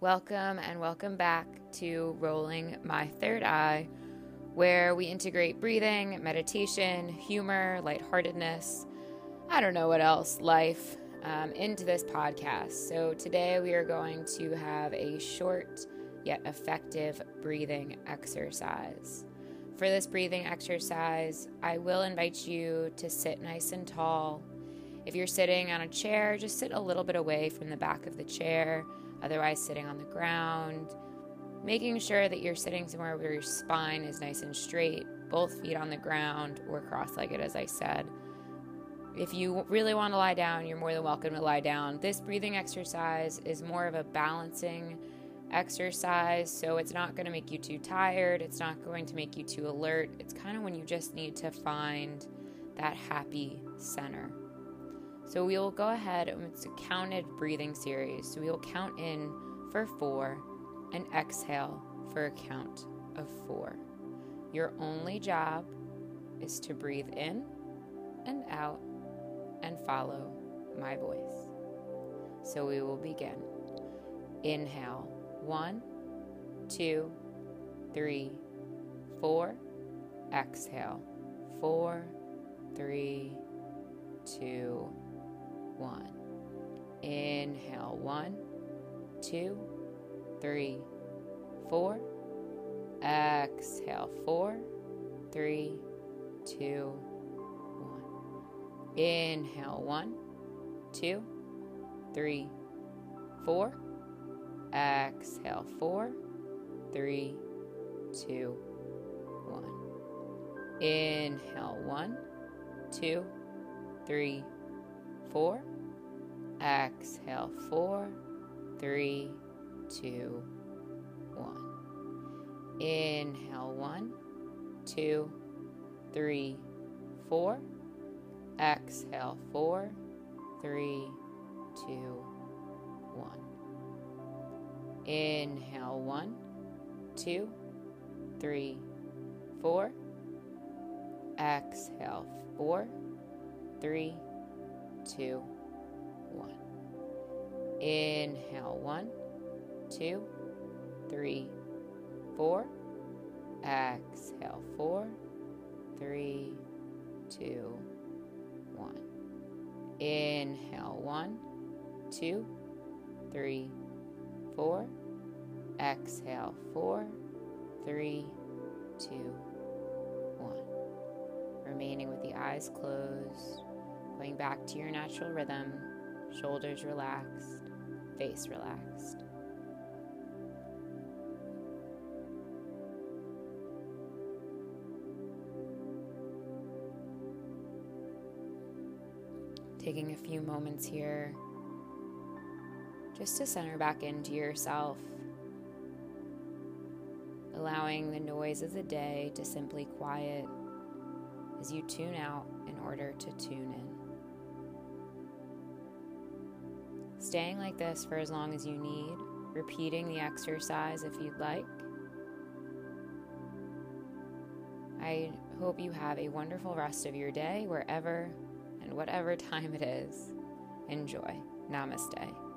Welcome and welcome back to Rolling My Third Eye, where we integrate breathing, meditation, humor, lightheartedness, I don't know what else, life, um, into this podcast. So today we are going to have a short yet effective breathing exercise. For this breathing exercise, I will invite you to sit nice and tall. If you're sitting on a chair, just sit a little bit away from the back of the chair otherwise, sitting on the ground. Making sure that you're sitting somewhere where your spine is nice and straight, both feet on the ground or cross legged, as I said. If you really want to lie down, you're more than welcome to lie down. This breathing exercise is more of a balancing exercise, so it's not going to make you too tired. It's not going to make you too alert. It's kind of when you just need to find that happy center. So we will go ahead and it's a counted breathing series. So we will count in for four and exhale for a count of four. Your only job is to breathe in and out and follow my voice. So we will begin. Inhale one, two, three, four. Exhale four, three, two, one. Inhale, one, two, three, four. Exhale, four, three, two, one. Inhale, one, two, three, four. Exhale, four, three, two, one. Inhale, one, two, three, four. Exhale, four, three, two, one. Inhale, one, two, three, four. Exhale, four, three, two, one. Inhale, one, two, three, four. Exhale, four, three, two, one. Inhale, one, two, three, four. Exhale, four, three, two, one. Inhale, one, two, three, four. Exhale, four, three, two, one. Remaining with the eyes closed. Going back to your natural rhythm, shoulders relaxed, face relaxed. Taking a few moments here just to center back into yourself, allowing the noise of the day to simply quiet as you tune out in order to tune in. Staying like this for as long as you need, repeating the exercise if you'd like. I hope you have a wonderful rest of your day wherever and whatever time it is. Enjoy. Namaste.